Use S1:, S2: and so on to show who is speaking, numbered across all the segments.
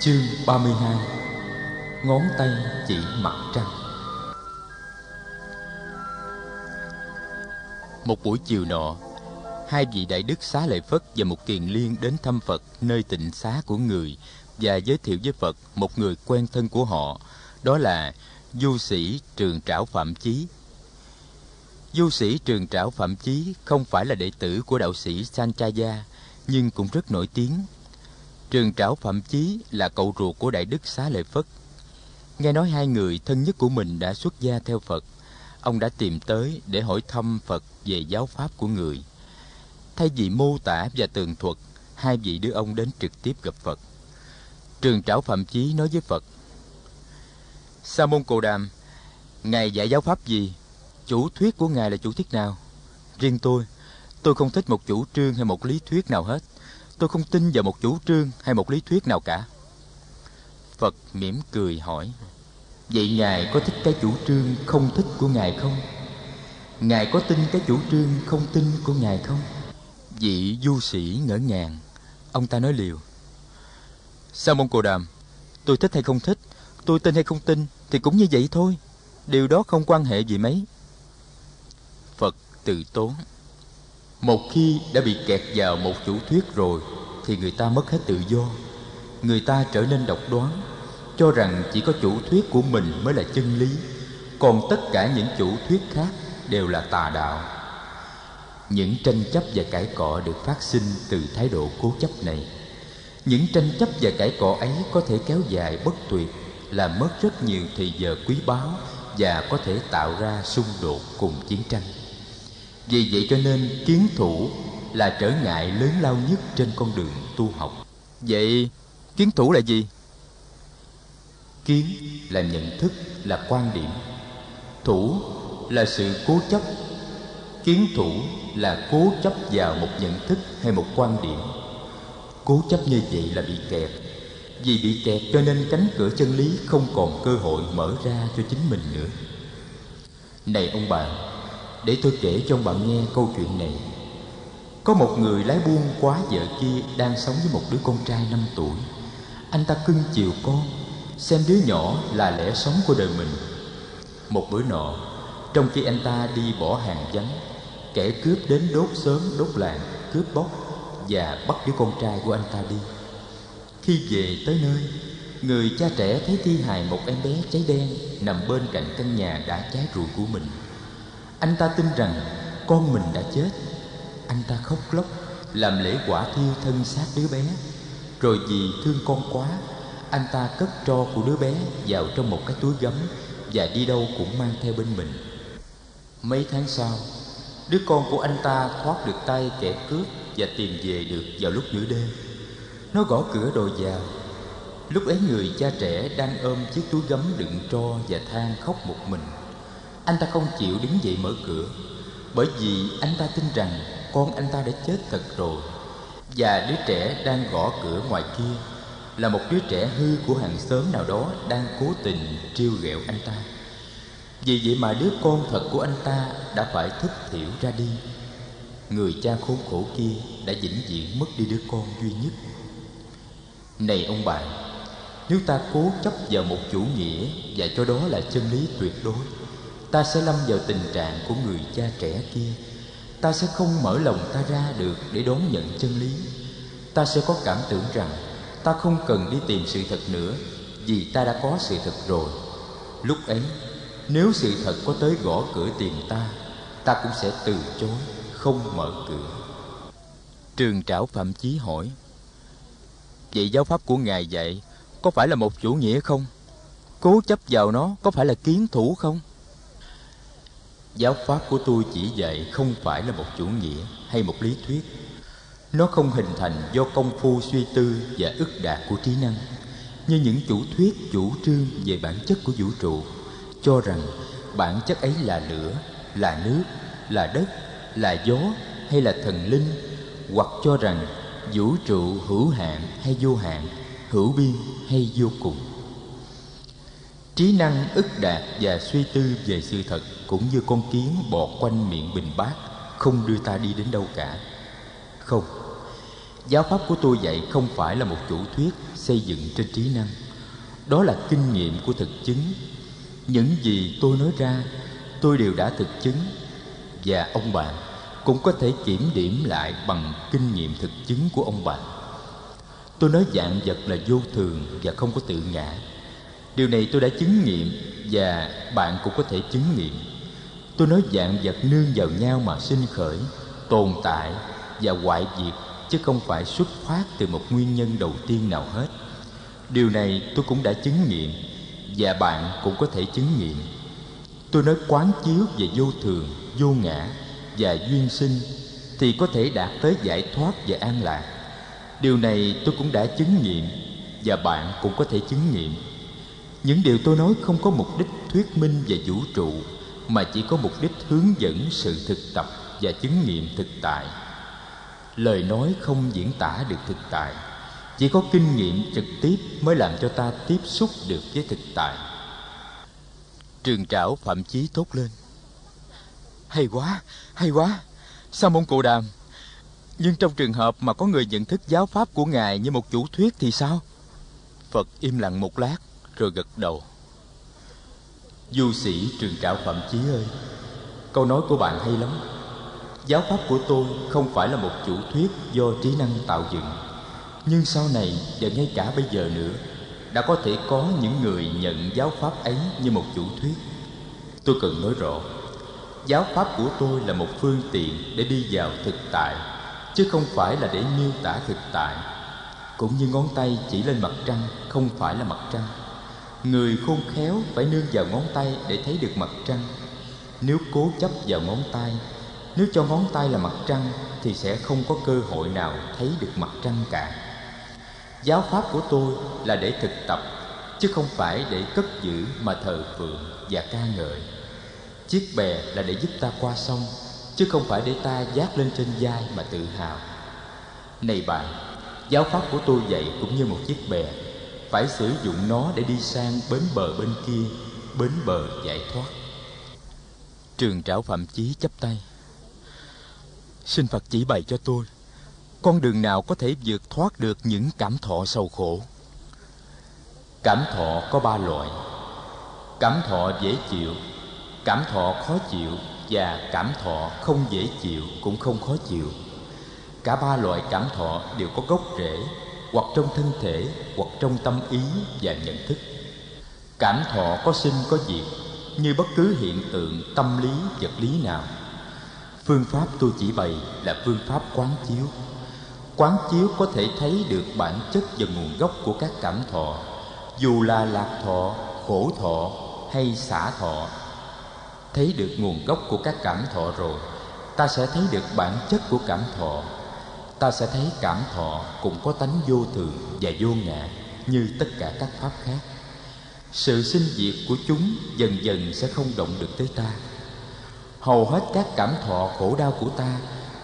S1: Chương 32 Ngón tay chỉ mặt trăng Một buổi chiều nọ Hai vị Đại Đức Xá Lợi Phất và một kiền liên đến thăm Phật nơi tịnh xá của người và giới thiệu với Phật một người quen thân của họ, đó là du sĩ Trường Trảo Phạm Chí. Du sĩ Trường Trảo Phạm Chí không phải là đệ tử của đạo sĩ Sanchaya, nhưng cũng rất nổi tiếng Trường trảo Phạm Chí là cậu ruột của Đại Đức Xá Lợi Phất. Nghe nói hai người thân nhất của mình đã xuất gia theo Phật, ông đã tìm tới để hỏi thăm Phật về giáo pháp của người. Thay vì mô tả và tường thuật, hai vị đưa ông đến trực tiếp gặp Phật. Trường trảo Phạm Chí nói với Phật, Sa môn Cồ Đàm, Ngài dạy giáo pháp gì? Chủ thuyết của Ngài là chủ thuyết nào? Riêng tôi, tôi không thích một chủ trương hay một lý thuyết nào hết tôi không tin vào một chủ trương hay một lý thuyết nào cả. Phật mỉm cười hỏi, vậy ngài có thích cái chủ trương không thích của ngài không? Ngài có tin cái chủ trương không tin của ngài không? Vị du sĩ ngỡ ngàng, ông ta nói liều, sao mong cồ đàm, tôi thích hay không thích? Tôi tin hay không tin thì cũng như vậy thôi, điều đó không quan hệ gì mấy. Phật từ tốn một khi đã bị kẹt vào một chủ thuyết rồi, thì người ta mất hết tự do. Người ta trở nên độc đoán, cho rằng chỉ có chủ thuyết của mình mới là chân lý, còn tất cả những chủ thuyết khác đều là tà đạo. Những tranh chấp và cãi cọ được phát sinh từ thái độ cố chấp này. Những tranh chấp và cãi cọ ấy có thể kéo dài bất tuyệt, làm mất rất nhiều thời giờ quý báu và có thể tạo ra xung đột cùng chiến tranh vì vậy cho nên kiến thủ là trở ngại lớn lao nhất trên con đường tu học. Vậy kiến thủ là gì? Kiến là nhận thức là quan điểm. Thủ là sự cố chấp. Kiến thủ là cố chấp vào một nhận thức hay một quan điểm. Cố chấp như vậy là bị kẹt. Vì bị kẹt cho nên cánh cửa chân lý không còn cơ hội mở ra cho chính mình nữa. Này ông bạn để tôi kể cho bạn nghe câu chuyện này. Có một người lái buôn quá vợ kia Đang sống với một đứa con trai năm tuổi. Anh ta cưng chiều con, Xem đứa nhỏ là lẽ sống của đời mình. Một bữa nọ, Trong khi anh ta đi bỏ hàng vắng, Kẻ cướp đến đốt sớm, đốt làng, Cướp bóc Và bắt đứa con trai của anh ta đi. Khi về tới nơi, Người cha trẻ thấy thi hài một em bé cháy đen Nằm bên cạnh căn nhà đã cháy rụi của mình anh ta tin rằng con mình đã chết. Anh ta khóc lóc, làm lễ quả thiêu thân xác đứa bé. Rồi vì thương con quá, anh ta cất tro của đứa bé vào trong một cái túi gấm và đi đâu cũng mang theo bên mình. Mấy tháng sau, đứa con của anh ta thoát được tay kẻ cướp và tìm về được vào lúc nửa đêm. Nó gõ cửa đòi vào. Lúc ấy người cha trẻ đang ôm chiếc túi gấm đựng tro và than khóc một mình anh ta không chịu đứng dậy mở cửa, bởi vì anh ta tin rằng con anh ta đã chết thật rồi. Và đứa trẻ đang gõ cửa ngoài kia là một đứa trẻ hư của hàng xóm nào đó đang cố tình trêu ghẹo anh ta. Vì vậy mà đứa con thật của anh ta đã phải thất thiểu ra đi. Người cha khốn khổ kia đã vĩnh viễn mất đi đứa con duy nhất. Này ông bạn nếu ta cố chấp vào một chủ nghĩa và cho đó là chân lý tuyệt đối ta sẽ lâm vào tình trạng của người cha trẻ kia. Ta sẽ không mở lòng ta ra được để đón nhận chân lý. Ta sẽ có cảm tưởng rằng ta không cần đi tìm sự thật nữa, vì ta đã có sự thật rồi. Lúc ấy, nếu sự thật có tới gõ cửa tìm ta ta cũng sẽ từ chối, không mở cửa. Trường trảo phạm chí hỏi, vậy giáo pháp của ngài dạy có phải là một chủ nghĩa không? Cố chấp vào nó có phải là kiến thủ không? Giáo pháp của tôi chỉ dạy không phải là một chủ nghĩa hay một lý thuyết. Nó không hình thành do công phu suy tư và ức đạt của trí năng Như những chủ thuyết chủ trương về bản chất của vũ trụ Cho rằng bản chất ấy là lửa, là nước, là đất, là gió hay là thần linh Hoặc cho rằng vũ trụ hữu hạn hay vô hạn, hữu biên hay vô cùng trí năng ức đạt và suy tư về sự thật cũng như con kiến bọt quanh miệng bình bát không đưa ta đi đến đâu cả. Không, giáo pháp của tôi dạy không phải là một chủ thuyết xây dựng trên trí năng. Đó là kinh nghiệm của thực chứng. Những gì tôi nói ra, tôi đều đã thực chứng. Và ông bạn cũng có thể kiểm điểm lại bằng kinh nghiệm thực chứng của ông bạn. Tôi nói dạng vật là vô thường và không có tự ngã điều này tôi đã chứng nghiệm và bạn cũng có thể chứng nghiệm. Tôi nói dạng vật nương vào nhau mà sinh khởi, tồn tại và hoại diệt, chứ không phải xuất phát từ một nguyên nhân đầu tiên nào hết. Điều này tôi cũng đã chứng nghiệm và bạn cũng có thể chứng nghiệm. Tôi nói quán chiếu về vô thường, vô ngã và duyên sinh thì có thể đạt tới giải thoát và an lạc. Điều này tôi cũng đã chứng nghiệm và bạn cũng có thể chứng nghiệm những điều tôi nói không có mục đích thuyết minh về vũ trụ, mà chỉ có mục đích hướng dẫn sự thực tập và chứng nghiệm thực tại. Lời nói không diễn tả được thực tại, chỉ có kinh nghiệm trực tiếp mới làm cho ta tiếp xúc được với thực tại. Trường trảo phạm chí tốt lên. Hay quá hay quá. Sao môn cụ đàm. Nhưng trong trường hợp mà có người nhận thức giáo pháp của ngài như một chủ thuyết thì sao? Phật im lặng một lát rồi gật đầu. Du sĩ trường trạo phạm chí ơi, câu nói của bạn hay lắm. Giáo pháp của tôi không phải là một chủ thuyết do trí năng tạo dựng, nhưng sau này và ngay cả bây giờ nữa, đã có thể có những người nhận giáo pháp ấy như một chủ thuyết. Tôi cần nói rõ, giáo pháp của tôi là một phương tiện để đi vào thực tại, chứ không phải là để miêu tả thực tại. Cũng như ngón tay chỉ lên mặt trăng không phải là mặt trăng người khôn khéo phải nương vào ngón tay để thấy được mặt trăng. Nếu cố chấp vào ngón tay, nếu cho ngón tay là mặt trăng, thì sẽ không có cơ hội nào thấy được mặt trăng cả. Giáo pháp của tôi là để thực tập, chứ không phải để cất giữ mà thờ phượng và ca ngợi. Chiếc bè là để giúp ta qua sông, chứ không phải để ta dát lên trên vai mà tự hào. Này bạn, giáo pháp của tôi dạy cũng như một chiếc bè phải sử dụng nó để đi sang bến bờ bên kia, bến bờ giải thoát. Trường trảo phạm chí chắp tay. Xin phật chỉ bày cho tôi, con đường nào có thể vượt thoát được những cảm thọ sầu khổ? Cảm thọ có ba loại. Cảm thọ dễ chịu, cảm thọ khó chịu và cảm thọ không dễ chịu cũng không khó chịu. Cả ba loại cảm thọ đều có gốc rễ hoặc trong thân thể, hoặc trong tâm ý và nhận thức. Cảm thọ có sinh có diệt, như bất cứ hiện tượng, tâm lý, vật lý nào. Phương pháp tôi chỉ bày là phương pháp quán chiếu. Quán chiếu có thể thấy được bản chất và nguồn gốc của các cảm thọ, dù là lạc thọ, khổ thọ hay xả thọ. Thấy được nguồn gốc của các cảm thọ rồi, ta sẽ thấy được bản chất của cảm thọ ta sẽ thấy cảm thọ cũng có tánh vô thường và vô ngã như tất cả các pháp khác. Sự sinh diệt của chúng dần dần sẽ không động được tới ta. Hầu hết các cảm thọ khổ đau của ta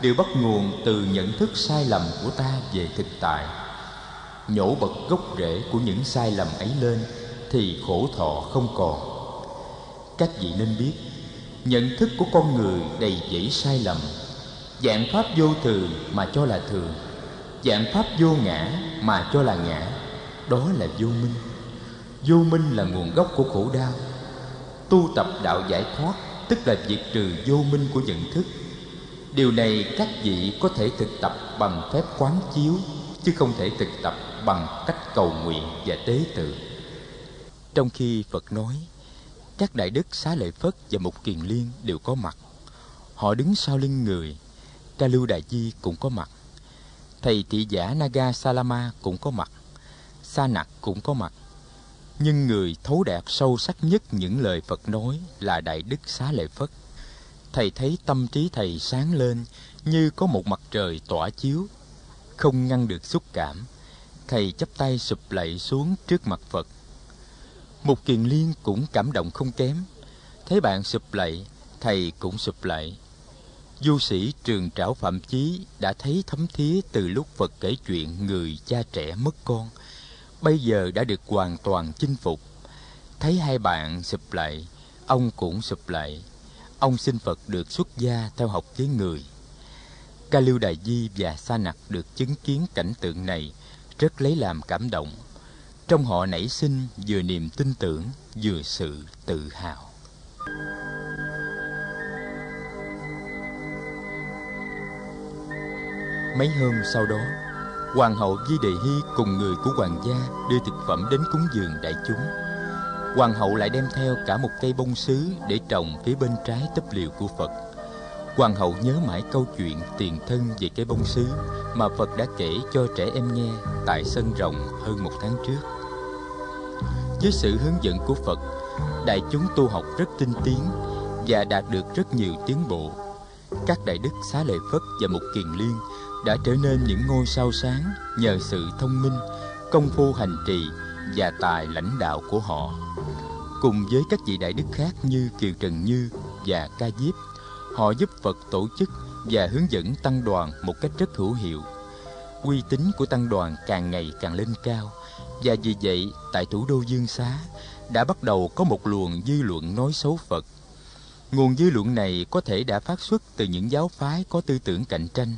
S1: đều bắt nguồn từ nhận thức sai lầm của ta về thực tại. Nhổ bật gốc rễ của những sai lầm ấy lên thì khổ thọ không còn. Các vị nên biết, nhận thức của con người đầy dẫy sai lầm dạng pháp vô thường mà cho là thường. Dạng pháp vô ngã mà cho là ngã. Đó là vô minh. Vô minh là nguồn gốc của khổ đau. Tu tập đạo giải thoát, tức là diệt trừ vô minh của nhận thức. Điều này các vị có thể thực tập bằng phép quán chiếu, chứ không thể thực tập bằng cách cầu nguyện và tế tự. Trong khi phật nói, các đại đức xá lợi phất và mục kiền liên đều có mặt. Họ đứng sau lưng người ca lưu đại di cũng có mặt. Thầy thị giả naga salama cũng có mặt. Sa nặc cũng có mặt. Nhưng người thấu đạt sâu sắc nhất những lời phật nói là đại đức xá lợi phất. Thầy thấy tâm trí thầy sáng lên như có một mặt trời tỏa chiếu không ngăn được xúc cảm. Thầy chắp tay sụp lạy xuống trước mặt phật. Mục Kiền Liên cũng cảm động không kém. Thấy bạn sụp lạy, thầy cũng sụp lạy. Du sĩ trường trảo phạm chí đã thấy thấm thía từ lúc Phật kể chuyện người cha trẻ mất con. Bây giờ đã được hoàn toàn chinh phục. Thấy hai bạn sụp lại, ông cũng sụp lại, Ông xin Phật được xuất gia theo học với người. ca lưu đại di và sa nặc được chứng kiến cảnh tượng này rất lấy làm cảm động trong họ nảy sinh vừa niềm tin tưởng vừa sự tự hào mấy hôm sau đó, hoàng hậu di đề hy cùng người của hoàng gia đưa thực phẩm đến cúng dường đại chúng. Hoàng hậu lại đem theo cả một cây bông sứ để trồng phía bên trái tấp liều của phật. Hoàng hậu nhớ mãi câu chuyện tiền thân về cây bông sứ mà phật đã kể cho trẻ em nghe tại sân rồng hơn một tháng trước. Với sự hướng dẫn của phật, đại chúng tu học rất tinh tiến và đạt được rất nhiều tiến bộ các đại đức xá lợi phất và mục kiền liên đã trở nên những ngôi sao sáng nhờ sự thông minh, công phu hành trì và tài lãnh đạo của họ. Cùng với các vị đại đức khác như kiều trần như và ca diếp, họ giúp phật tổ chức và hướng dẫn tăng đoàn một cách rất hữu hiệu. Uy tín của tăng đoàn càng ngày càng lên cao và vì vậy tại thủ đô dương xá đã bắt đầu có một luồng dư luận nói xấu phật nguồn dư luận này có thể đã phát xuất từ những giáo phái có tư tưởng cạnh tranh.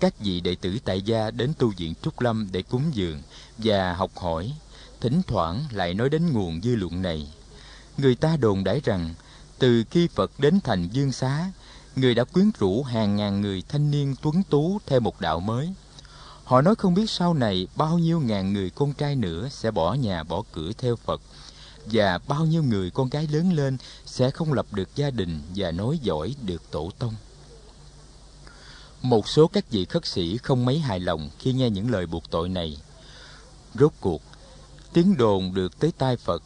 S1: Các vị đệ tử tại gia đến tu viện trúc lâm để cúng dường và học hỏi, thỉnh thoảng lại nói đến nguồn dư luận này. Người ta đồn đãi rằng, từ khi phật đến thành dương xá, người đã quyến rũ hàng ngàn người thanh niên tuấn tú theo một đạo mới. Họ nói không biết sau này bao nhiêu ngàn người con trai nữa sẽ bỏ nhà bỏ cửa theo phật và bao nhiêu người con gái lớn lên sẽ không lập được gia đình và nối dõi được tổ tông. Một số các vị khất sĩ không mấy hài lòng khi nghe những lời buộc tội này. Rốt cuộc, tiếng đồn được tới tai phật.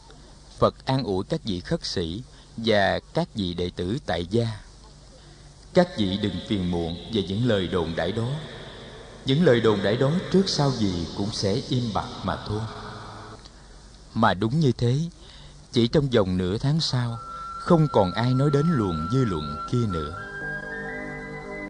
S1: Phật an ủi các vị khất sĩ và các vị đệ tử tại gia. Các vị đừng phiền muộn về những lời đồn đãi đó. Những lời đồn đãi đó trước sau gì cũng sẽ im bặt mà thôi. Mà đúng như thế chỉ trong vòng nửa tháng sau, không còn ai nói đến luồng dư luận kia nữa.